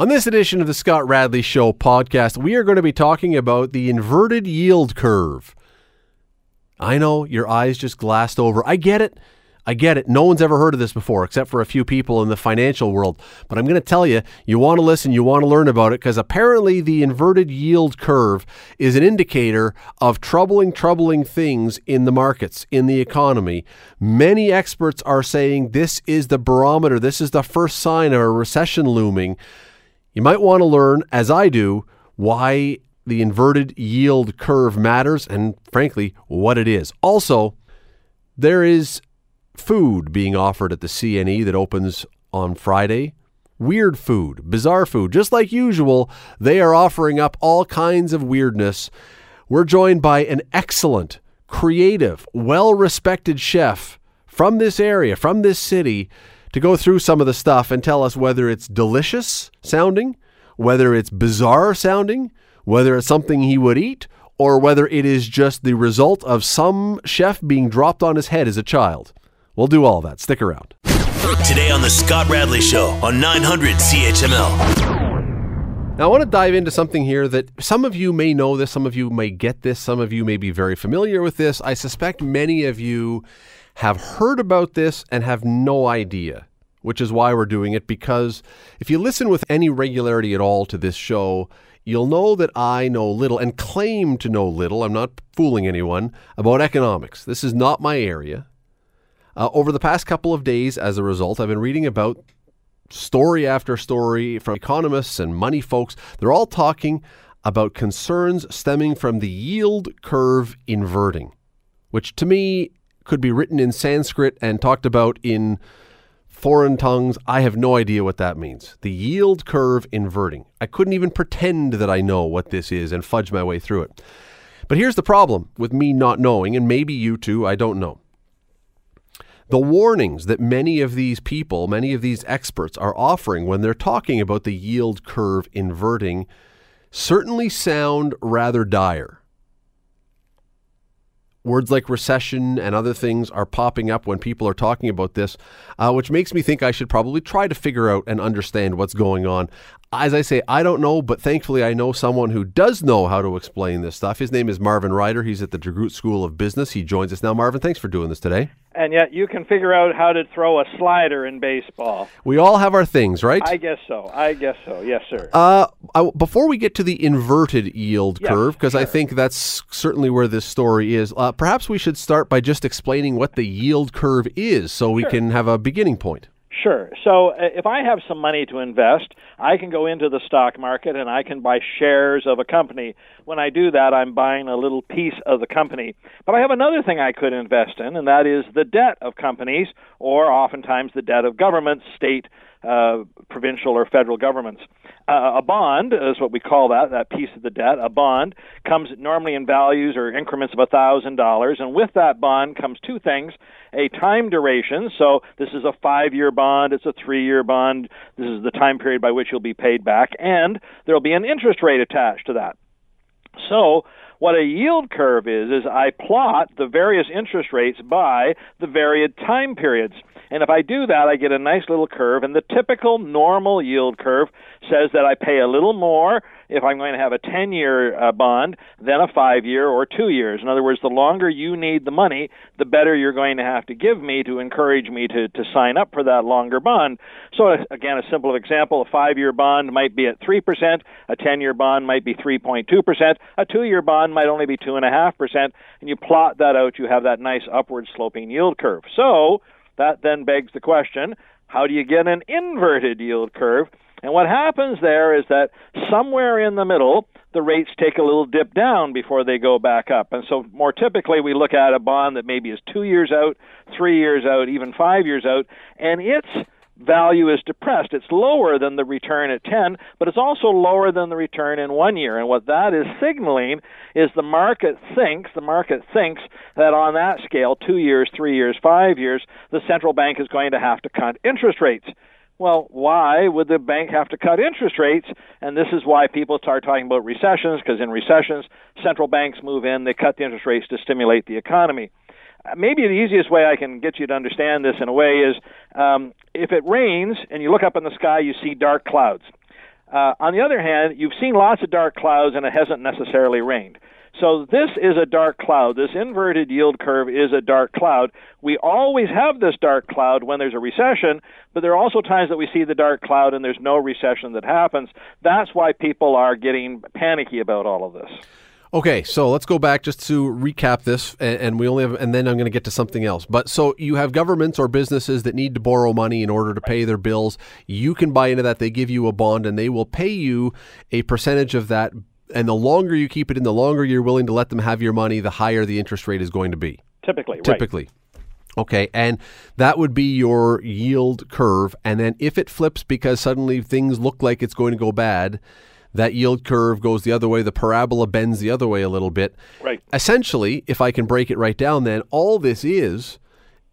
On this edition of the Scott Radley Show podcast, we are going to be talking about the inverted yield curve. I know your eyes just glassed over. I get it. I get it. No one's ever heard of this before except for a few people in the financial world. But I'm going to tell you, you want to listen, you want to learn about it because apparently the inverted yield curve is an indicator of troubling, troubling things in the markets, in the economy. Many experts are saying this is the barometer, this is the first sign of a recession looming. You might want to learn, as I do, why the inverted yield curve matters and, frankly, what it is. Also, there is food being offered at the CNE that opens on Friday. Weird food, bizarre food. Just like usual, they are offering up all kinds of weirdness. We're joined by an excellent, creative, well respected chef from this area, from this city, to go through some of the stuff and tell us whether it's delicious sounding, whether it's bizarre sounding, whether it's something he would eat, or whether it is just the result of some chef being dropped on his head as a child. We'll do all that. Stick around. Today on The Scott Radley Show on 900 CHML. Now, I want to dive into something here that some of you may know this, some of you may get this, some of you may be very familiar with this. I suspect many of you have heard about this and have no idea, which is why we're doing it. Because if you listen with any regularity at all to this show, you'll know that I know little and claim to know little. I'm not fooling anyone about economics. This is not my area. Uh, over the past couple of days, as a result, I've been reading about story after story from economists and money folks. They're all talking about concerns stemming from the yield curve inverting, which to me could be written in Sanskrit and talked about in foreign tongues. I have no idea what that means. The yield curve inverting. I couldn't even pretend that I know what this is and fudge my way through it. But here's the problem with me not knowing, and maybe you too, I don't know. The warnings that many of these people, many of these experts are offering when they're talking about the yield curve inverting certainly sound rather dire. Words like recession and other things are popping up when people are talking about this, uh, which makes me think I should probably try to figure out and understand what's going on. As I say, I don't know, but thankfully I know someone who does know how to explain this stuff. His name is Marvin Ryder. He's at the DeGroote School of Business. He joins us now. Marvin, thanks for doing this today and yet you can figure out how to throw a slider in baseball. We all have our things, right? I guess so. I guess so. Yes, sir. Uh, I, before we get to the inverted yield curve, because sure. I think that's certainly where this story is, uh, perhaps we should start by just explaining what the yield curve is so we sure. can have a beginning point. Sure. So uh, if I have some money to invest, I can go into the stock market and I can buy shares of a company. When I do that, I'm buying a little piece of the company. But I have another thing I could invest in, and that is the debt of companies, or oftentimes the debt of governments, state, uh, provincial, or federal governments. Uh, a bond is what we call that, that piece of the debt. A bond comes normally in values or increments of $1,000, and with that bond comes two things a time duration. So this is a five year bond, it's a three year bond, this is the time period by which you'll be paid back, and there will be an interest rate attached to that. So, what a yield curve is, is I plot the various interest rates by the varied time periods. And if I do that, I get a nice little curve. And the typical normal yield curve says that I pay a little more if I'm going to have a 10 year uh, bond than a 5 year or 2 years. In other words, the longer you need the money, the better you're going to have to give me to encourage me to, to sign up for that longer bond. So, uh, again, a simple example a 5 year bond might be at 3%, a 10 year bond might be 3.2%, a 2 year bond might only be 2.5%, and you plot that out, you have that nice upward sloping yield curve. So, that then begs the question how do you get an inverted yield curve? And what happens there is that somewhere in the middle, the rates take a little dip down before they go back up. And so, more typically, we look at a bond that maybe is two years out, three years out, even five years out, and its value is depressed. It's lower than the return at 10, but it's also lower than the return in one year. And what that is signaling is the market thinks, the market thinks that on that scale, two years, three years, five years, the central bank is going to have to cut interest rates. Well, why would the bank have to cut interest rates? And this is why people start talking about recessions, because in recessions, central banks move in, they cut the interest rates to stimulate the economy. Maybe the easiest way I can get you to understand this in a way is um, if it rains and you look up in the sky, you see dark clouds. Uh, on the other hand, you've seen lots of dark clouds and it hasn't necessarily rained. So this is a dark cloud. This inverted yield curve is a dark cloud. We always have this dark cloud when there's a recession, but there are also times that we see the dark cloud and there's no recession that happens. That's why people are getting panicky about all of this. Okay, so let's go back just to recap this, and, and we only have, and then I'm going to get to something else. But so you have governments or businesses that need to borrow money in order to pay their bills. You can buy into that. They give you a bond, and they will pay you a percentage of that. And the longer you keep it in, the longer you're willing to let them have your money, the higher the interest rate is going to be. Typically, right. Typically. Okay, and that would be your yield curve. And then if it flips because suddenly things look like it's going to go bad, that yield curve goes the other way, the parabola bends the other way a little bit. Right. Essentially, if I can break it right down, then all this is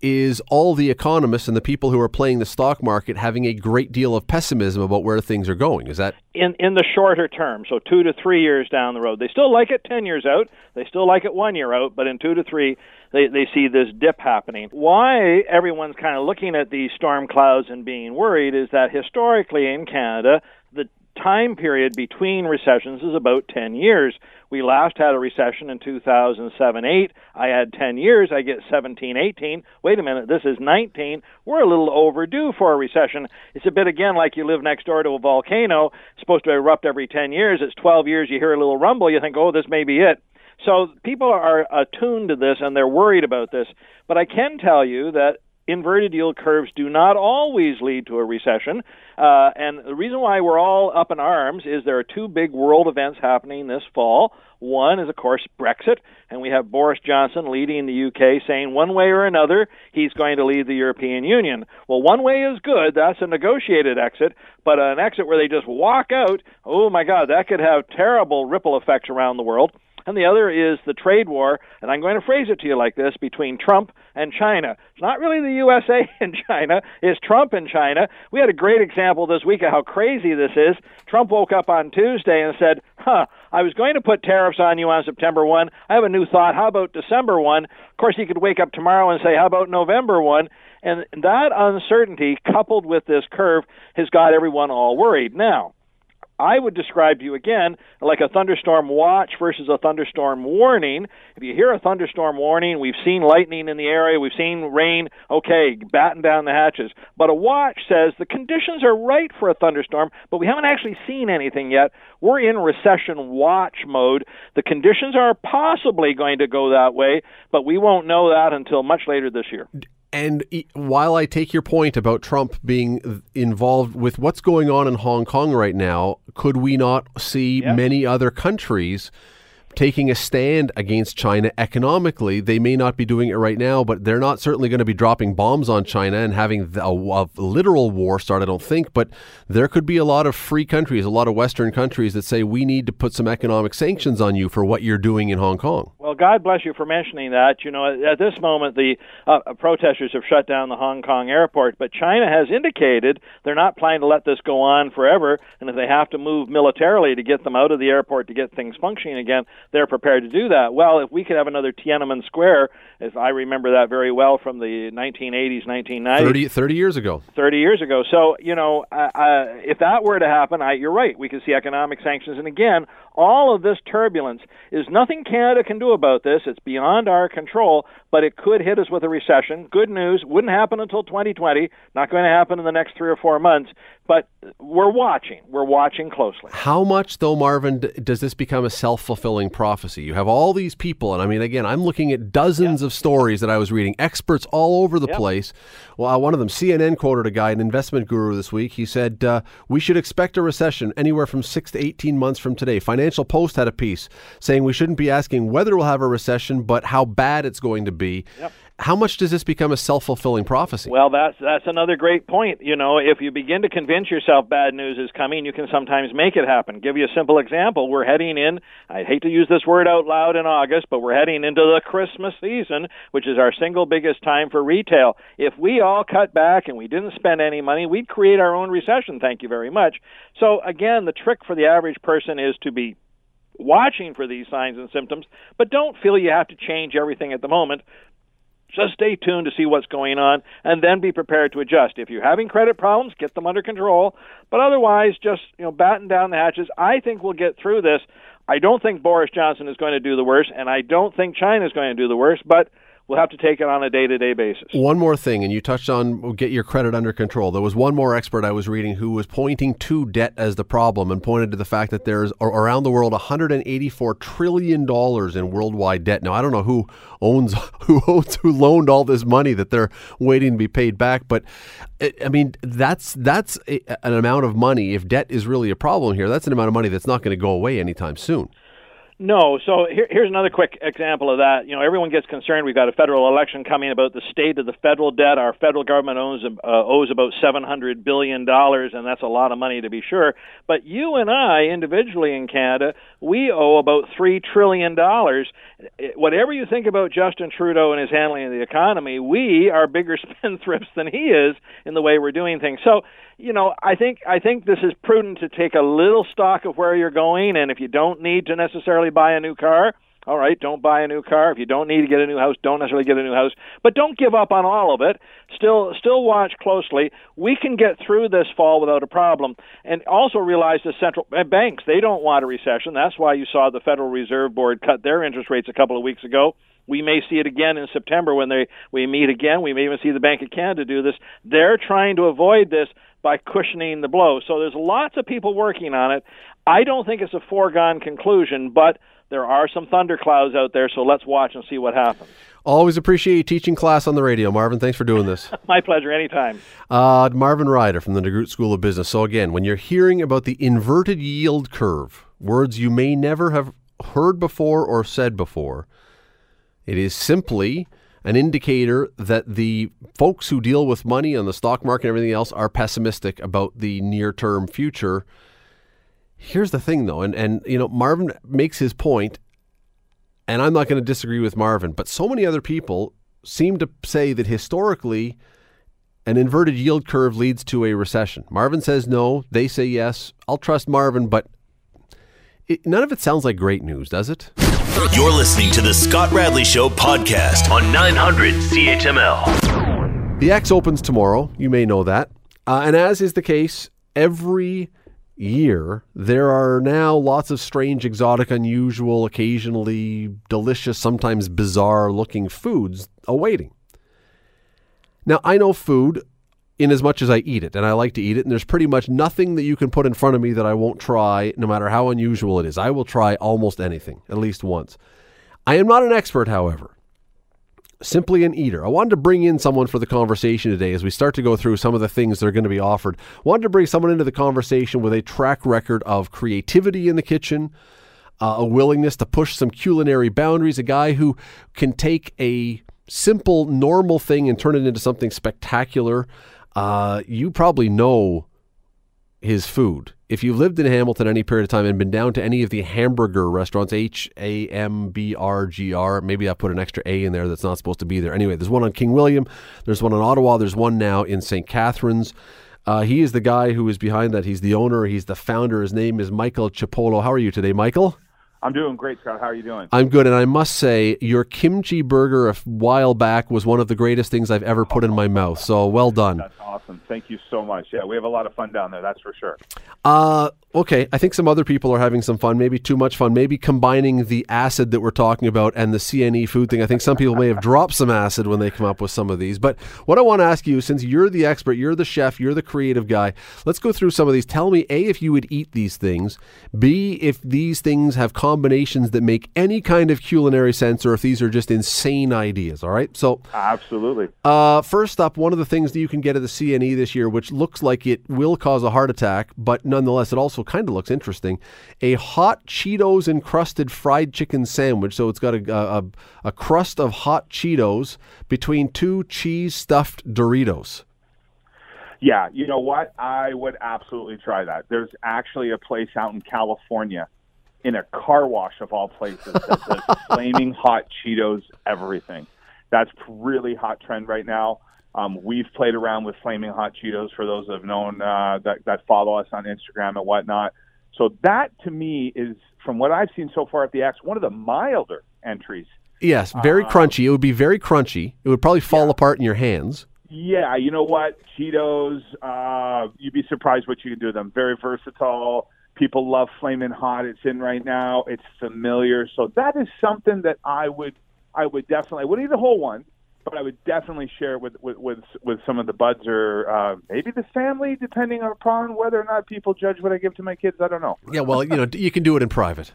is all the economists and the people who are playing the stock market having a great deal of pessimism about where things are going. Is that in in the shorter term? So two to three years down the road, they still like it ten years out. They still like it one year out, but in two to three, they they see this dip happening. Why everyone's kind of looking at these storm clouds and being worried is that historically in Canada, time period between recessions is about 10 years. We last had a recession in 2007 8. I had 10 years. I get 17 18. Wait a minute, this is 19. We're a little overdue for a recession. It's a bit, again, like you live next door to a volcano, supposed to erupt every 10 years. It's 12 years, you hear a little rumble, you think, oh, this may be it. So people are attuned to this and they're worried about this. But I can tell you that inverted yield curves do not always lead to a recession. Uh, and the reason why we're all up in arms is there are two big world events happening this fall. One is, of course, Brexit, and we have Boris Johnson leading the UK saying one way or another he's going to leave the European Union. Well, one way is good, that's a negotiated exit, but an exit where they just walk out, oh my God, that could have terrible ripple effects around the world and the other is the trade war, and I'm going to phrase it to you like this between Trump and China. It's not really the USA and China, it's Trump and China. We had a great example this week of how crazy this is. Trump woke up on Tuesday and said, Huh, I was going to put tariffs on you on September 1. I have a new thought. How about December 1? Of course, he could wake up tomorrow and say, How about November 1? And that uncertainty, coupled with this curve, has got everyone all worried. Now, I would describe to you again like a thunderstorm watch versus a thunderstorm warning. If you hear a thunderstorm warning, we've seen lightning in the area, we've seen rain, okay, batten down the hatches. But a watch says the conditions are right for a thunderstorm, but we haven't actually seen anything yet. We're in recession watch mode. The conditions are possibly going to go that way, but we won't know that until much later this year. And while I take your point about Trump being involved with what's going on in Hong Kong right now, could we not see many other countries taking a stand against China economically. They may not be doing it right now, but they're not certainly going to be dropping bombs on China and having a, a, literal war start, I don't think. But there could be a lot of free countries, a lot of Western countries that say we need to put some economic sanctions on you for what you're doing in Hong Kong. Well, God bless you for mentioning that. You know, at this moment, the uh, protesters have shut down the Hong Kong airport, but China has indicated they're not planning to let this go on forever, and if they have to move militarily to get them out of the airport to get things functioning again, they're prepared to do that. Well, if we could have another Tiananmen Square, if I remember that very well from the 1980s, 1990s, 30, 30 years ago, 30 years ago. So you know, uh, uh, if that were to happen, I, you're right. We could see economic sanctions, and again, all of this turbulence is nothing Canada can do about this. It's beyond our control, but it could hit us with a recession. Good news, wouldn't happen until 2020. Not going to happen in the next three or four months, but we're watching. We're watching closely. How much, though, Marvin, does this become a self fulfilling prophecy? You have all these people, and I mean, again, I'm looking at dozens of stories that I was reading, experts all over the place. Well, uh, one of them, CNN quoted a guy, an investment guru this week. He said, uh, We should expect a recession anywhere from six to 18 months from today. Financial Post had a piece saying we shouldn't be asking whether we'll have a recession, but how bad it's going to be. Yep. How much does this become a self fulfilling prophecy? Well, that's that's another great point. You know, if you begin to convince yourself bad news is coming, you can sometimes make it happen. Give you a simple example. We're heading in. I hate to use this word out loud in August, but we're heading into the Christmas season, which is our single biggest time for retail. If we all cut back and we didn't spend any money, we'd create our own recession. Thank you very much. So again, the trick for the average person is to be watching for these signs and symptoms, but don't feel you have to change everything at the moment just stay tuned to see what's going on and then be prepared to adjust. If you're having credit problems, get them under control. But otherwise, just you know, batten down the hatches. I think we'll get through this. I don't think Boris Johnson is going to do the worst, and I don't think China is going to do the worst. But we'll have to take it on a day-to-day basis. One more thing, and you touched on get your credit under control. There was one more expert I was reading who was pointing to debt as the problem and pointed to the fact that there's around the world 184 trillion dollars in worldwide debt. Now I don't know who owns who owns who loaned all this money that they're waiting to be paid back, but I mean that's that's a, an amount of money. If debt is really a problem here, that's an amount of money that's not going to go away anytime soon. No. So here, here's another quick example of that. You know, everyone gets concerned. We've got a federal election coming about the state of the federal debt. Our federal government owns uh, owes about seven hundred billion dollars, and that's a lot of money to be sure. But you and I, individually in Canada, we owe about three trillion dollars. Whatever you think about Justin Trudeau and his handling of the economy, we are bigger spendthrifts than he is in the way we're doing things. So you know, I think I think this is prudent to take a little stock of where you're going, and if you don't need to necessarily buy a new car, all right, don't buy a new car. If you don't need to get a new house, don't necessarily get a new house, but don't give up on all of it. Still, still watch closely. We can get through this fall without a problem, and also realize the central eh, banks they don't want a recession. That's why you saw the Federal Reserve Board cut their interest rates a couple of weeks ago. We may see it again in September when they we meet again. We may even see the Bank of Canada do this. They're trying to avoid this by cushioning the blow. So there's lots of people working on it. I don't think it's a foregone conclusion, but there are some thunderclouds out there, so let's watch and see what happens. Always appreciate you teaching class on the radio, Marvin. Thanks for doing this. My pleasure, anytime. Uh, Marvin Ryder from the DeGroote School of Business. So, again, when you're hearing about the inverted yield curve, words you may never have heard before or said before, it is simply an indicator that the folks who deal with money on the stock market and everything else are pessimistic about the near term future. Here's the thing though, and, and you know, Marvin makes his point, and I'm not going to disagree with Marvin, but so many other people seem to say that historically an inverted yield curve leads to a recession. Marvin says no, they say yes. I'll trust Marvin, but it, none of it sounds like great news, does it? You're listening to the Scott Radley Show podcast on 900 CHML. The Ex opens tomorrow. You may know that. Uh, and as is the case every year, there are now lots of strange, exotic, unusual, occasionally delicious, sometimes bizarre looking foods awaiting. Now, I know food in as much as I eat it, and I like to eat it. And there's pretty much nothing that you can put in front of me that I won't try, no matter how unusual it is. I will try almost anything, at least once. I am not an expert, however, simply an eater. I wanted to bring in someone for the conversation today as we start to go through some of the things that are going to be offered. Wanted to bring someone into the conversation with a track record of creativity in the kitchen. Uh, a willingness to push some culinary boundaries, a guy who can take a simple, normal thing and turn it into something spectacular. Uh, you probably know his food. If you've lived in Hamilton any period of time and been down to any of the Hambrgr restaurants, H A M B R G R, maybe I put an extra A in there that's not supposed to be there. Anyway, there's one on King William, there's one in Ottawa, there's one now in St. Catharines. Uh, he is the guy who is behind that. He's the owner, he's the founder. His name is Michael Cipollo. How are you today, Michael? I'm doing great, Scott. How are you doing? I'm good, and I must say, your kimchi burger a while back was one of the greatest things I've ever put in my mouth. So well done. That's awesome. Thank you so much. Yeah, we have a lot of fun down there. That's for sure. Uh, okay, I think some other people are having some fun, maybe too much fun, maybe combining the acid that we're talking about and the CNE food thing. I think some people may have dropped some acid when they come up with some of these. But what I want to ask you, since you're the expert, you're the chef, you're the creative guy, let's go through some of these. Tell me, A, if you would eat these things, B, if these things have combinations that make any kind of culinary sense, or if these are just insane ideas, all right? So, absolutely. Uh, first up, one of the things that you can get at the CNE this year, which looks like it will cause a heart attack, but nonetheless, it also kind of looks interesting. A hot Cheetos encrusted fried chicken sandwich. So it's got a, a, a crust of hot Cheetos between two cheese stuffed Doritos. Yeah, you know what? I would absolutely try that. There's actually a place out in California in a car wash of all places that does flaming hot Cheetos everything. That's really hot trend right now. Um, we've played around with flaming hot Cheetos for those that have known uh, that that follow us on Instagram and whatnot. So that to me is, from what I've seen so far at the Ex, one of the milder entries Yes, very crunchy. It would be very crunchy. It would probably fall apart in your hands. Yeah, you know what? Cheetos, uh, you'd be surprised what you can do with them. Very versatile. People love Flamin' Hot. It's in right now. It's familiar. So that is something that I would I would definitely I wouldn't eat the whole one, but I would definitely share it with with with, with some of the buds or uh, maybe the family, depending upon whether or not people judge what I give to my kids. I don't know. Yeah, well, you know, you can do it in private.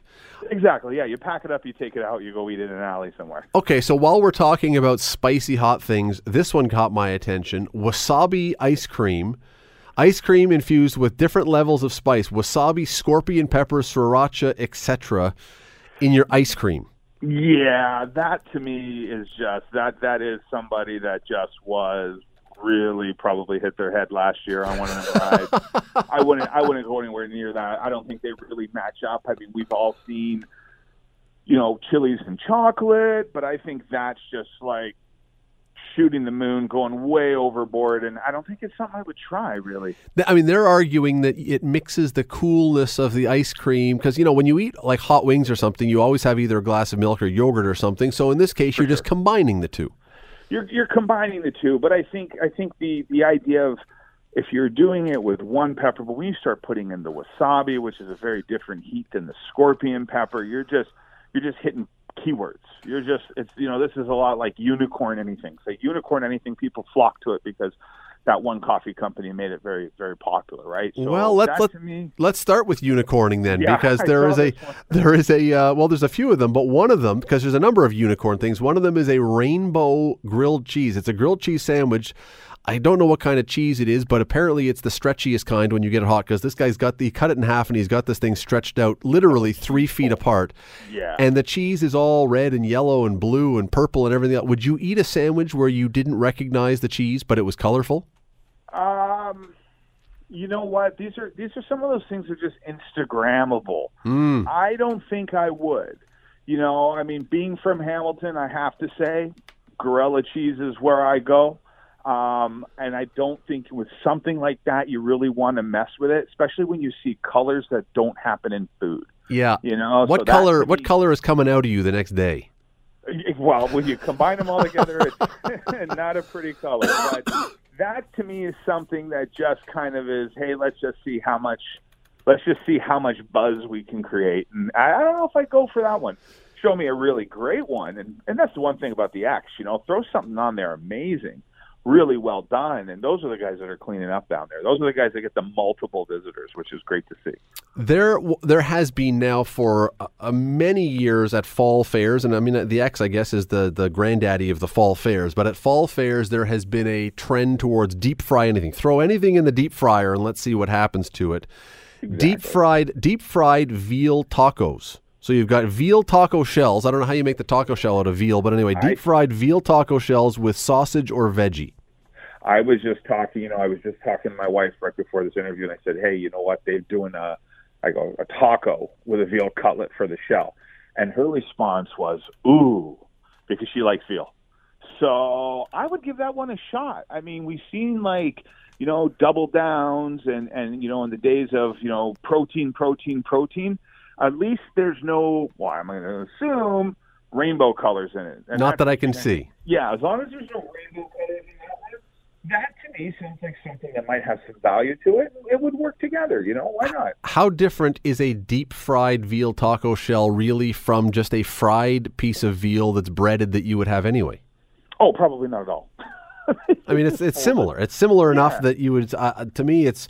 Exactly. Yeah, you pack it up, you take it out, you go eat it in an alley somewhere. Okay, so while we're talking about spicy hot things, this one caught my attention. Wasabi ice cream. Ice cream infused with different levels of spice, wasabi, scorpion pepper, sriracha, etc. in your ice cream. Yeah, that to me is just that that is somebody that just was really probably hit their head last year on one of them rides. I wouldn't I wouldn't go anywhere near that. I don't think they really match up. I mean, we've all seen you know, chilies and chocolate, but I think that's just like shooting the moon, going way overboard, and I don't think it's something I would try really. I mean, they're arguing that it mixes the coolness of the ice cream because you know when you eat like hot wings or something, you always have either a glass of milk or yogurt or something. So in this case, you're just combining the two. You're you're combining the two, but I think I think the the idea of if you're doing it with one pepper, but when you start putting in the wasabi, which is a very different heat than the scorpion pepper, you're just you're just hitting keywords. You're just it's you know this is a lot like unicorn anything. Say unicorn anything, people flock to it because that one coffee company made it very very popular, right? So well, let's let, let's start with unicorning then, Yeah, because there is, there saw is a there is a uh, well, there's a few of them, but one of them because there's a number of unicorn things. One of them is a rainbow grilled cheese. It's a grilled cheese sandwich. I don't know what kind of cheese it is, but apparently it's the stretchiest kind when you get it hot because this guy's got the he cut it in half and he's got this thing stretched out literally three feet apart. yeah. And the cheese is all red and yellow and blue and purple and everything else. Would you eat a sandwich where you didn't recognize the cheese, but it was colorful? Um, you know what? These are these are some of those things that are just Instagrammable. Mm. I don't think I would. You know, I mean, being from Hamilton, I have to say, Gorilla cheese is where I go. Um, and I don't think with something like that, you really want to mess with it, especially when you see colors that don't happen in food. Yeah. You know, What so color? What color is coming out of you the next day? Well, when you combine them all together, it's not a pretty color. But that to me is something that just kind of is, hey, let's just see how much, let's just see how much buzz we can create. And I, I don't know if I go for that one. Show me a really great one, and and that's the one thing about the Ex. You know, throw something on there amazing, really well done, and those are the guys that are cleaning up down there. Those are the guys that get the multiple visitors, which is great to see. There, there has been now for uh, many years at fall fairs, and I mean the Ex, I guess, is the the granddaddy of the fall fairs. But at fall fairs, there has been a trend towards deep fry anything. Throw anything in the deep fryer and let's see what happens to it. Deep fried, deep fried veal tacos. So you've got veal taco shells. I don't know how you make the taco shell out of veal, but anyway, deep fried veal taco shells with sausage or veggie. I was just talking, you know, I was just talking to my wife right before this interview, and I said, "Hey, you know what? They're doing a, I go a taco with a veal cutlet for the shell," and her response was, "Ooh," because she likes veal. So I would give that one a shot. I mean, we've seen like you know double downs, and and you know in the days of you know protein, protein, protein. At least there's no. Well, I'm going to assume rainbow colors in it. And Not that I can see. Yeah, as long as there's no rainbow colors in that one, that to me sounds like something that might have some value to it. It would work together, you know? Why not? How different is a deep fried veal taco shell really from just a fried piece of veal that's breaded that you would have anyway? Oh, probably not at all. I mean, it's it's similar. It's similar enough that you would. Uh, to me, it's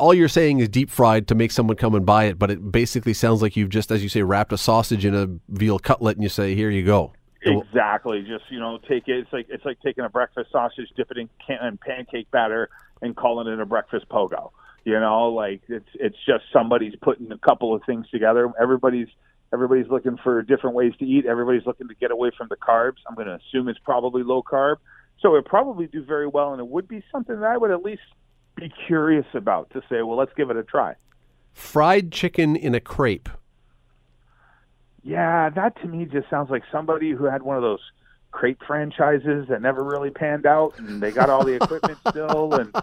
all you're saying is deep fried to make someone come and buy it, but it basically sounds like you've just, as you say, wrapped a sausage in a veal cutlet and you say, "Here you go." Exactly. Just you know, take it. It's like it's like taking a breakfast sausage, dip it in, can, in pancake batter, and calling it a breakfast pogo. You know, like it's it's just somebody's putting a couple of things together. Everybody's everybody's looking for different ways to eat. Everybody's looking to get away from the carbs. I'm going to assume it's probably low carb, so it probably do very well, and it would be something that I would at least be curious about to say, well, let's give it a try. Fried chicken in a crepe. Yeah, that to me just sounds like somebody who had one of those crepe franchises that never really panned out, and they got all the equipment still, and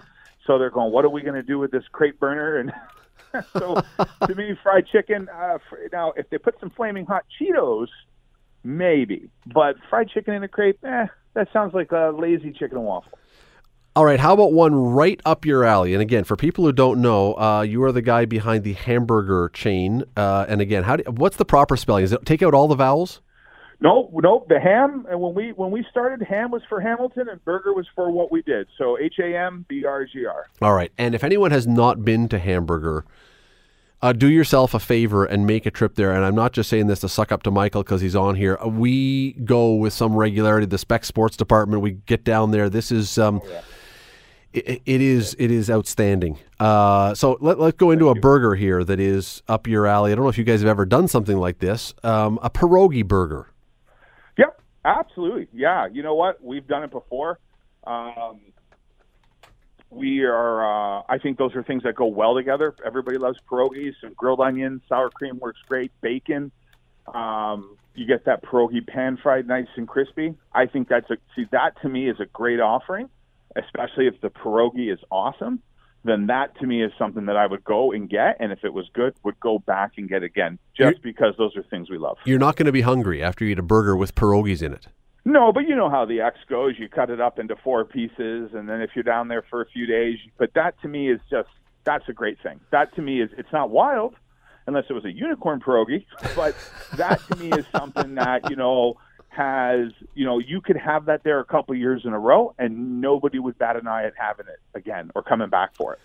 so they're going, "What are we going to do with this crepe burner?" And so, to me, fried chicken. Uh, now, if they put some flaming hot Cheetos maybe. But fried chicken in a crepe, eh, that sounds like a lazy chicken and waffle. All right, how about one right up your alley? And again, for people who don't know, uh, you are the guy behind the hamburger chain. Uh, and again, how do, what's the proper spelling? Is it take out all the vowels? No, no. The ham, and when we when we started, ham was for Hamilton, and burger was for what we did. So H A M B R G R. All right, and if anyone has not been to Hambrgr, uh, do yourself a favor and make a trip there. And I'm not just saying this to suck up to Michael because he's on here. We go with some regularity. The Spec Sports Department. We get down there. This is. Um, it, it is it is outstanding. Uh, so let, let's go into a burger here that is up your alley. I don't know if you guys have ever done something like this. Um, a pierogi burger. Yep, absolutely. Yeah, you know what? We've done it before. Um, we are. Uh, I think those are things that go well together. Everybody loves pierogies. Some grilled onions, sour cream works great. Bacon. Um, you get that pierogi pan fried, nice and crispy. I think that's a see that to me is a great offering, especially if the pierogi is awesome. Then that to me is something that I would go and get, and if it was good, would go back and get again, just because those are things we love. You're not going to be hungry after you eat a burger with pierogies in it. No, but you know how the Ex goes. You cut it up into four pieces, and then if you're down there for a few days, but that to me is just that's a great thing. That to me is it's not wild, unless it was a unicorn pierogi, but that to me is something that you know has you know you could have that there a couple years in a row, and nobody would bat an eye at having it again or coming back for it.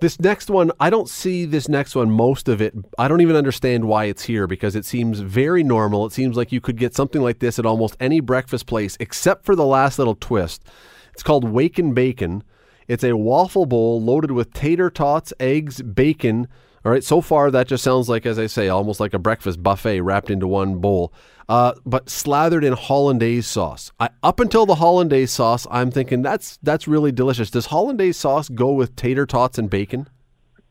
This next one, I don't see this next one, most of it. I don't even understand why it's here because it seems very normal. It seems like you could get something like this at almost any breakfast place except for the last little twist. It's called Wake and Bacon. It's a waffle bowl loaded with tater tots, eggs, bacon. All right, so far that just sounds like, as I say, almost like a breakfast buffet wrapped into one bowl, uh, but slathered in hollandaise sauce. I, up until the hollandaise sauce, I'm thinking that's that's really delicious. Does hollandaise sauce go with tater tots and bacon?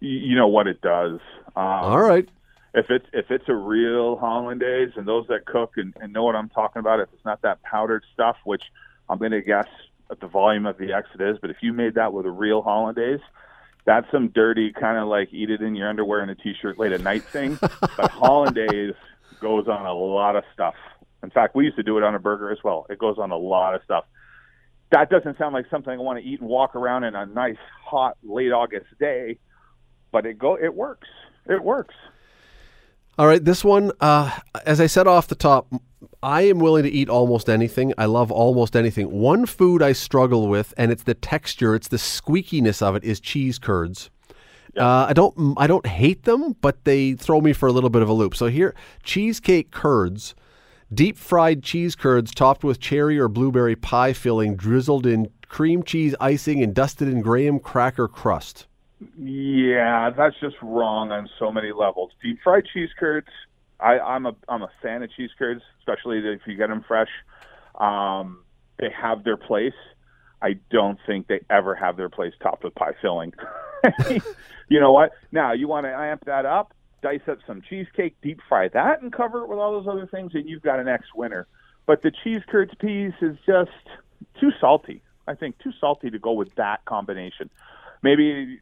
You know what it does. Um, All right. if it's if it's a real hollandaise and those that cook and, and know what I'm talking about, if it's not that powdered stuff, which I'm going to guess at the volume of the Ex is, but if you made that with a real hollandaise, that's some dirty kind of like eat it in your underwear and a t-shirt late at night thing. but hollandaise goes on a lot of stuff. In fact, we used to do it on a burger as well. It goes on a lot of stuff. That doesn't sound like something I want to eat and walk around in a nice hot late August day, but it go it works. It works. All right, this one, uh, as I said off the top, I am willing to eat almost anything. I love almost anything. One food I struggle with, and it's the texture, it's the squeakiness of it, is cheese curds. Uh, I don't, I don't hate them, but they throw me for a little bit of a loop. So here, cheesecake curds, deep fried cheese curds topped with cherry or blueberry pie filling, drizzled in cream cheese icing, and dusted in graham cracker crust. Yeah, that's just wrong on so many levels. Deep fried cheese curds. I, I'm a I'm a fan of cheese curds, especially if you get them fresh. Um, they have their place. I don't think they ever have their place topped with pie filling. you know what? Now you want to amp that up, dice up some cheesecake, deep fry that, and cover it with all those other things, and you've got an ex winner. But the cheese curds piece is just too salty. I think too salty to go with that combination. Maybe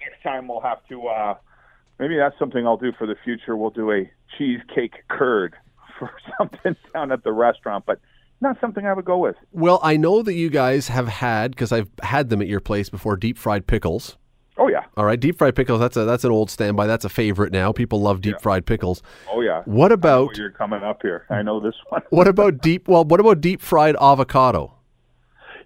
next time we'll have to. Uh, maybe that's something I'll do for the future. We'll do a cheesecake curd for something down at the restaurant, but not something I would go with. Well, I know that you guys have had because I've had them at your place before. Deep fried pickles. Oh yeah, All right, deep fried pickles. That's a that's an old standby. That's a favorite now. People love deep fried pickles. oh yeah. What about you're coming up here. I know this one. what about deep? Well, what about deep fried avocado?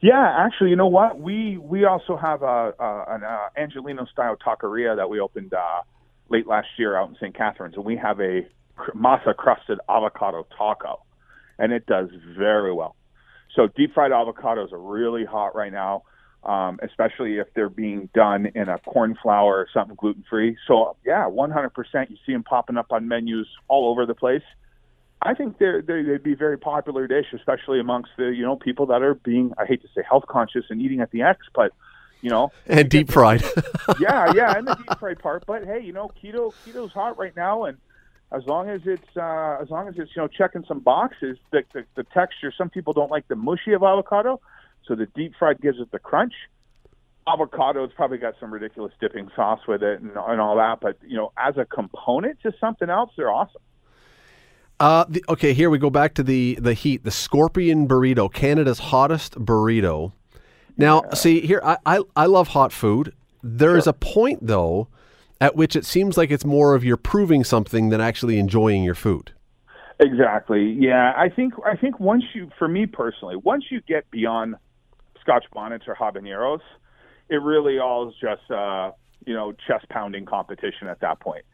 Yeah, actually, you know what? We we also have a, a an uh, Angelino style taqueria that we opened uh, late last year out in St. Catharines, and we have a masa crusted avocado taco, and it does very well. So deep fried avocados are really hot right now, um, especially if they're being done in a corn flour or something gluten free. So yeah, 100%. You see them popping up on menus all over the place. I think they're, they're, they'd be a very popular dish, especially amongst the you know people that are being I hate to say health conscious and eating at the Ex, but you know And deep fried. yeah yeah and the deep fried part. But hey, you know keto keto's hot right now, and as long as it's uh, as long as it's you know checking some boxes, the, the the texture. Some people don't like the mushy of avocado, so the deep fried gives it the crunch. Avocado's probably got some ridiculous dipping sauce with it and, and all that, but you know as a component to something else, they're awesome. Uh, the, okay, here we go back to the the heat. The Scorpion burrito, Canada's hottest burrito. Now, see here, I, I I love hot food. There is a point though at which it seems like it's more of you're proving something than actually enjoying your food. Exactly. Yeah, I think I think once you, for me personally, once you get beyond Scotch bonnets or habaneros, it really all is just uh, you know chest pounding competition at that point.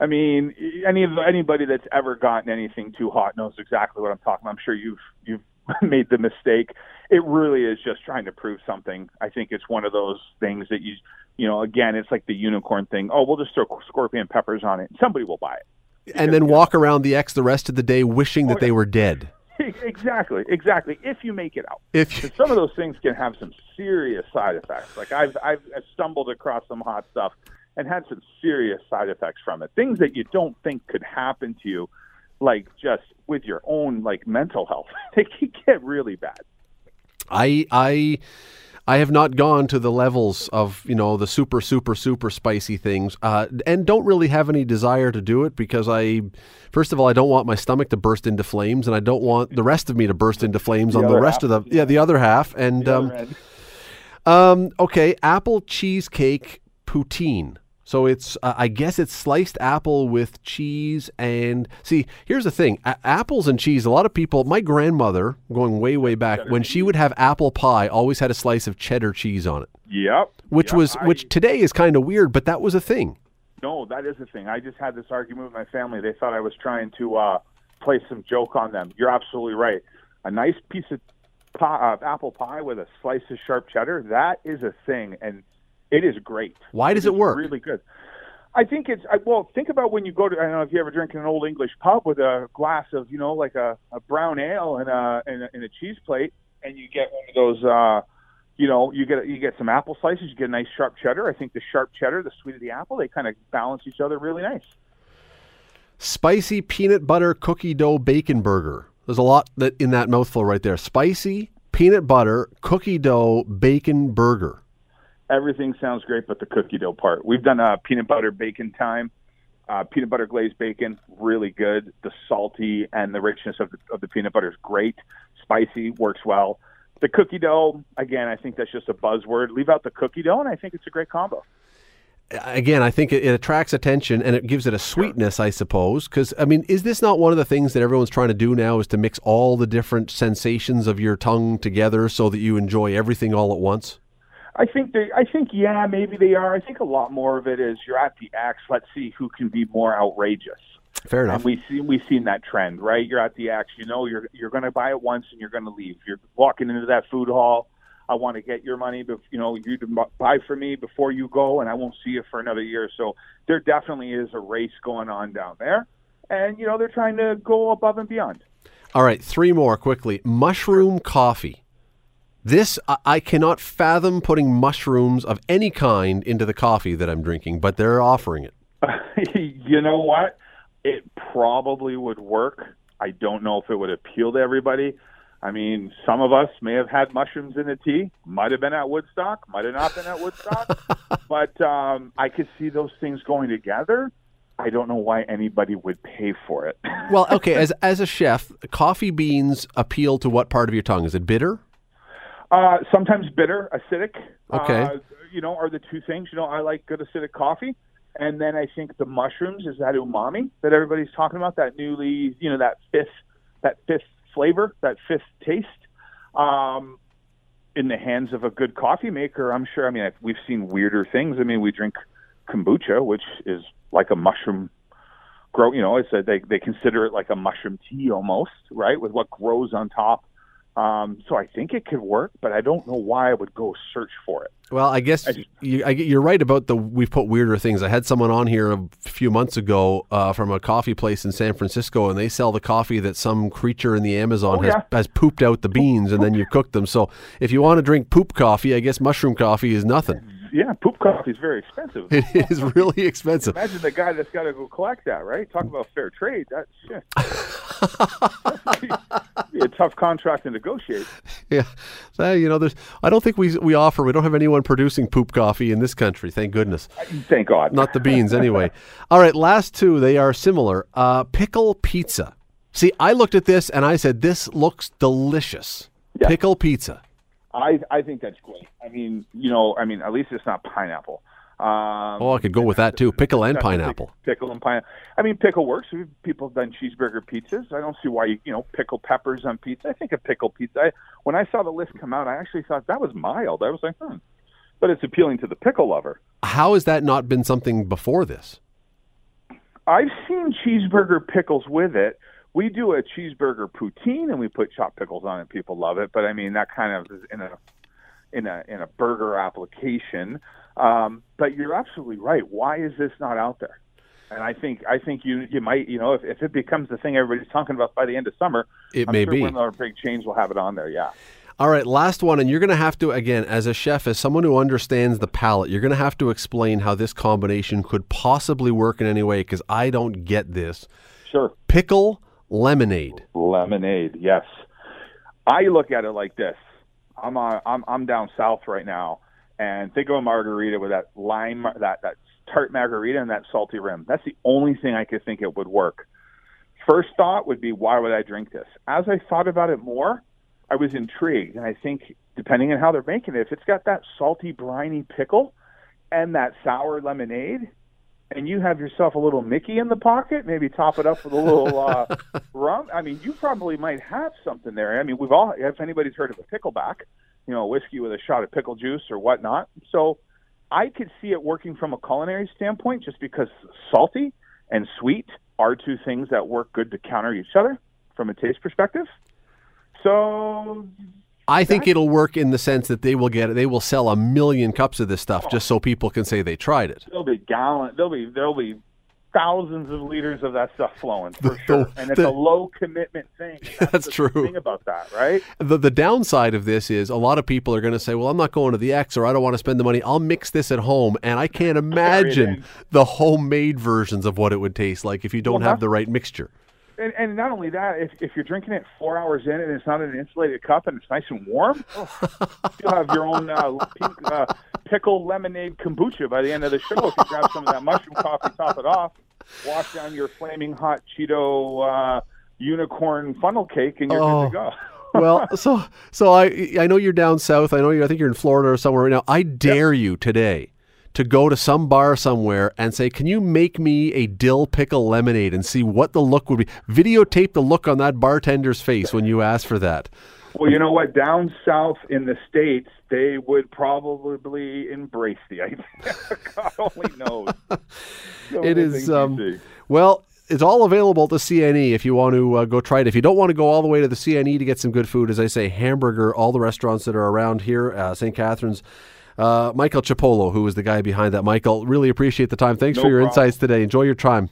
I mean, any of anybody that's ever gotten anything too hot knows exactly what I'm talking about. I'm sure you've you've made the mistake. It really is just trying to prove something. I think it's one of those things that you you know, again, it's like the unicorn thing. Oh, we'll just throw scorpion peppers on it. Somebody will buy it and then walk around the Ex the rest of the day wishing that Oh, they were dead. Exactly, exactly. If you make it out, If you, some of those things can have some serious side effects. Like I've I've stumbled across some hot stuff and had some serious side effects from it. Things that you don't think could happen to you, like just with your own like mental health. they can get really bad. I I I have not gone to the levels of you know the super super super spicy things, uh, and don't really have any desire to do it because I, first of all, I don't want my stomach to burst into flames, and I don't want the rest of me to burst into flames on the rest half, of the yeah the other half. And um, um, okay, apple cheesecake poutine. So it's, uh, I guess it's sliced apple with cheese and see. Here's the thing: A- apples and cheese. A lot of people. My grandmother, going way way back, when she would have apple pie, always had a slice of cheddar cheese on it, Yep. which Yep, was I- which today is kind of weird, but that was a thing. No, that is the thing. I just had this argument with my family. They thought I was trying to uh, play some joke on them. You're absolutely right. A nice piece of pie, uh, apple pie with a slice of sharp cheddar, that is a thing, and it is great. Why does it work? Really good. I think it's I, well. Think about when you go to. I don't know if you ever drink in an old English pub with a glass of you know like a, a brown ale and a, and a and a cheese plate, and you get one of those. Uh, you know, you get you get some apple slices, you get a nice sharp cheddar. I think the sharp cheddar, the sweet of the apple, they kind of balance each other really nice. Spicy peanut butter cookie dough bacon burger. There's a lot that in that mouthful right there. Spicy peanut butter cookie dough bacon burger. Everything sounds great, but the cookie dough part. We've done a peanut butter bacon time, uh, peanut butter glazed bacon, really good. The salty and the richness of the, of the peanut butter is great. Spicy works well. The cookie dough, again, I think that's just a buzzword. Leave out the cookie dough, and I think it's a great combo. again, I think it, it attracts attention and it gives it a sweetness, I suppose. Because I mean, is this not one of the things that everyone's trying to do now? Is to mix all the different sensations of your tongue together so that you enjoy everything all at once? I think they. I think yeah, maybe they are. I think a lot more of it is you're at the Ex. Let's see who can be more outrageous. Fair And enough. we see we've seen that trend, right? You're at the Ex, you know, you're you're going to buy it once and you're going to leave. You're walking into that food hall. I want to get your money, bef- you know, you to buy for me before you go, and I won't see you for another year. So there definitely is a race going on down there, and you know they're trying to go above and beyond. All right, three more quickly. Mushroom coffee. This I, cannot fathom putting mushrooms of any kind into the coffee that I'm drinking, but they're offering it. you know what? It probably would work. I don't know if it would appeal to everybody. I mean, some of us may have had mushrooms in the tea, might have been at Woodstock, might have not been at Woodstock, but um, I could see those things going together. I don't know why anybody would pay for it. Well, okay, as as a chef, coffee beans appeal to what part of your tongue? Is it bitter? Uh, sometimes bitter, acidic. Okay. Uh, you know, are the two things. You know, I like good acidic coffee. And then I think the mushrooms is that umami that everybody's talking about, that newly, you know, that fifth, that fifth flavor, that fifth taste. Um, in the hands of a good coffee maker, I'm sure. I mean, I've- we've seen weirder things. I mean, we drink kombucha, which is like a mushroom grow. You know, it's a, they they consider it like a mushroom tea almost, right, with what grows on top. Um, so I think it could work, but I don't know why I would go search for it. Well, I guess you, I, you're right about the we've put weirder things. I had someone on here a few months ago uh, from a coffee place in San Francisco, and they sell the coffee that some creature in the Amazon Oh, has, yeah. has pooped out the beans, and then you cook them. So if you want to drink poop coffee, I guess mushroom coffee is nothing. Yeah, poop coffee is very expensive. It is really expensive. Imagine the guy that's got to go collect that, right? Talk about fair trade. That's shit. be a tough contract to negotiate. Yeah, you know, there's. I don't think we we offer. We don't have anyone producing poop coffee in this country. Thank goodness. Thank God. Not the beans, anyway. All right, last two. They are similar. Uh, pickle pizza. See, I looked at this and I said, this looks delicious. Yeah. Pickle pizza. I I think that's great. I mean, you know, I mean, at least it's not pineapple. Um, Oh, I could go with that too. Pickle and that's a big- pineapple. Pickle and pineapple. I mean, pickle works. People have done cheeseburger pizzas. I don't see why you you know pickle peppers on pizza. I think a pickle pizza. I, when I saw the list come out, I actually thought that was mild. I was like, hmm. But it's appealing to the pickle lover. How has that not been something before this? I've seen cheeseburger pickles with it. We do a cheeseburger poutine and we put chopped pickles on it. People love it, but I mean that kind of is in a in a in a burger application. Um, but you're absolutely right. Why is this not out there? And I think I think you you might you know if, if it becomes the thing everybody's talking about by the end of summer, It I'm may sure be. one of our big chains will have it on there. Yeah. All right, last one. And you're going to have to, again, as a chef, as someone who understands the palate, you're going to have to explain how this combination could possibly work in any way because I don't get this. Sure. Pickle lemonade. Lemonade, yes. I look at it like this. I'm on, I'm I'm down south right now, and think of a margarita with that lime, that that tart margarita and that salty rim. That's the only thing I could think it would work. First thought would be, why would I drink this? As I thought about it more, I was intrigued, and I think depending on how they're making it, if it's got that salty, briny pickle and that sour lemonade, and you have yourself a little Mickey in the pocket, maybe top it up with a little uh, rum. I mean, you probably might have something there. I mean, we've all, if anybody's heard of a pickleback, you know, a whiskey with a shot of pickle juice or whatnot. So I could see it working from a culinary standpoint just because salty and sweet are two things that work good to counter each other from a taste perspective. So I think it'll work in the sense that they will get it. They will sell a million cups of this stuff just so people can say they tried it. there'll be gallon, there'll be there'll be thousands of liters of that stuff flowing for The- sure, and it's the- a low commitment thing. That's the true. Thing about that, right? The, the downside of this is a lot of people are going to say, well, I'm not going to the Ex or I don't want to spend the money. I'll mix this at home. And I can't imagine the homemade versions of what it would taste like if you don't Well, have the right mixture. And, and not only that, if, if you're drinking it four hours in and it's not in an insulated cup and it's nice and warm, oh, you'll have your own uh, pink, uh, pickle lemonade kombucha by the end of the show. If you grab some of that mushroom coffee, top it off, wash down your flaming hot Cheeto uh, unicorn funnel cake, and you're Oh. good to go. well, so so I I know you're down south. I know you. I think you're in Florida or somewhere right now. I dare you today to go to some bar somewhere and say, "Can you make me a dill pickle lemonade?" and see what the look would be. Videotape the look on that bartender's face when you ask for that. Well, you know what? Down south in the states, they would probably embrace the idea. God only knows. It is um, well. It's all available at the CNE if you want to uh, go try it. If you don't want to go all the way to the CNE to get some good food, as I say, Hambrgr, all the restaurants that are around here, uh, St. Catharines. Uh, Michael Cipollo, who is the guy behind that. Michael, really appreciate the time. Thanks No for your problem. insights today. Enjoy your time.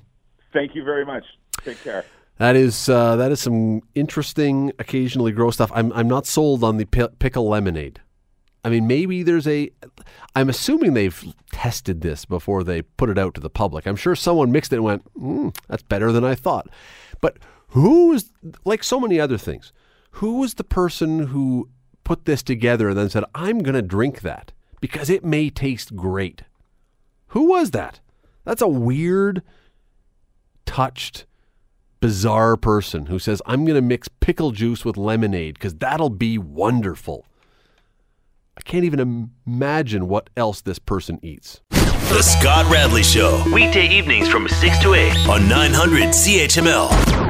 Thank you very much. Take care. That is uh, that is some interesting, occasionally gross stuff. I'm I'm not sold on the pi- pickle lemonade. I mean, maybe there's a. I'm assuming they've tested this before they put it out to the public. I'm sure someone mixed it and went, mm, "That's better than I thought." But who is like so many other things? Who was the person who put this together and then said, "I'm going to drink that because it may taste great"? Who was that? That's a weird, touched bizarre person who says, I'm going to mix pickle juice with lemonade because that'll be wonderful. I can't even imagine what else this person eats. The Scott Radley Show. Weekday evenings from 6 to 8 on 900 CHML.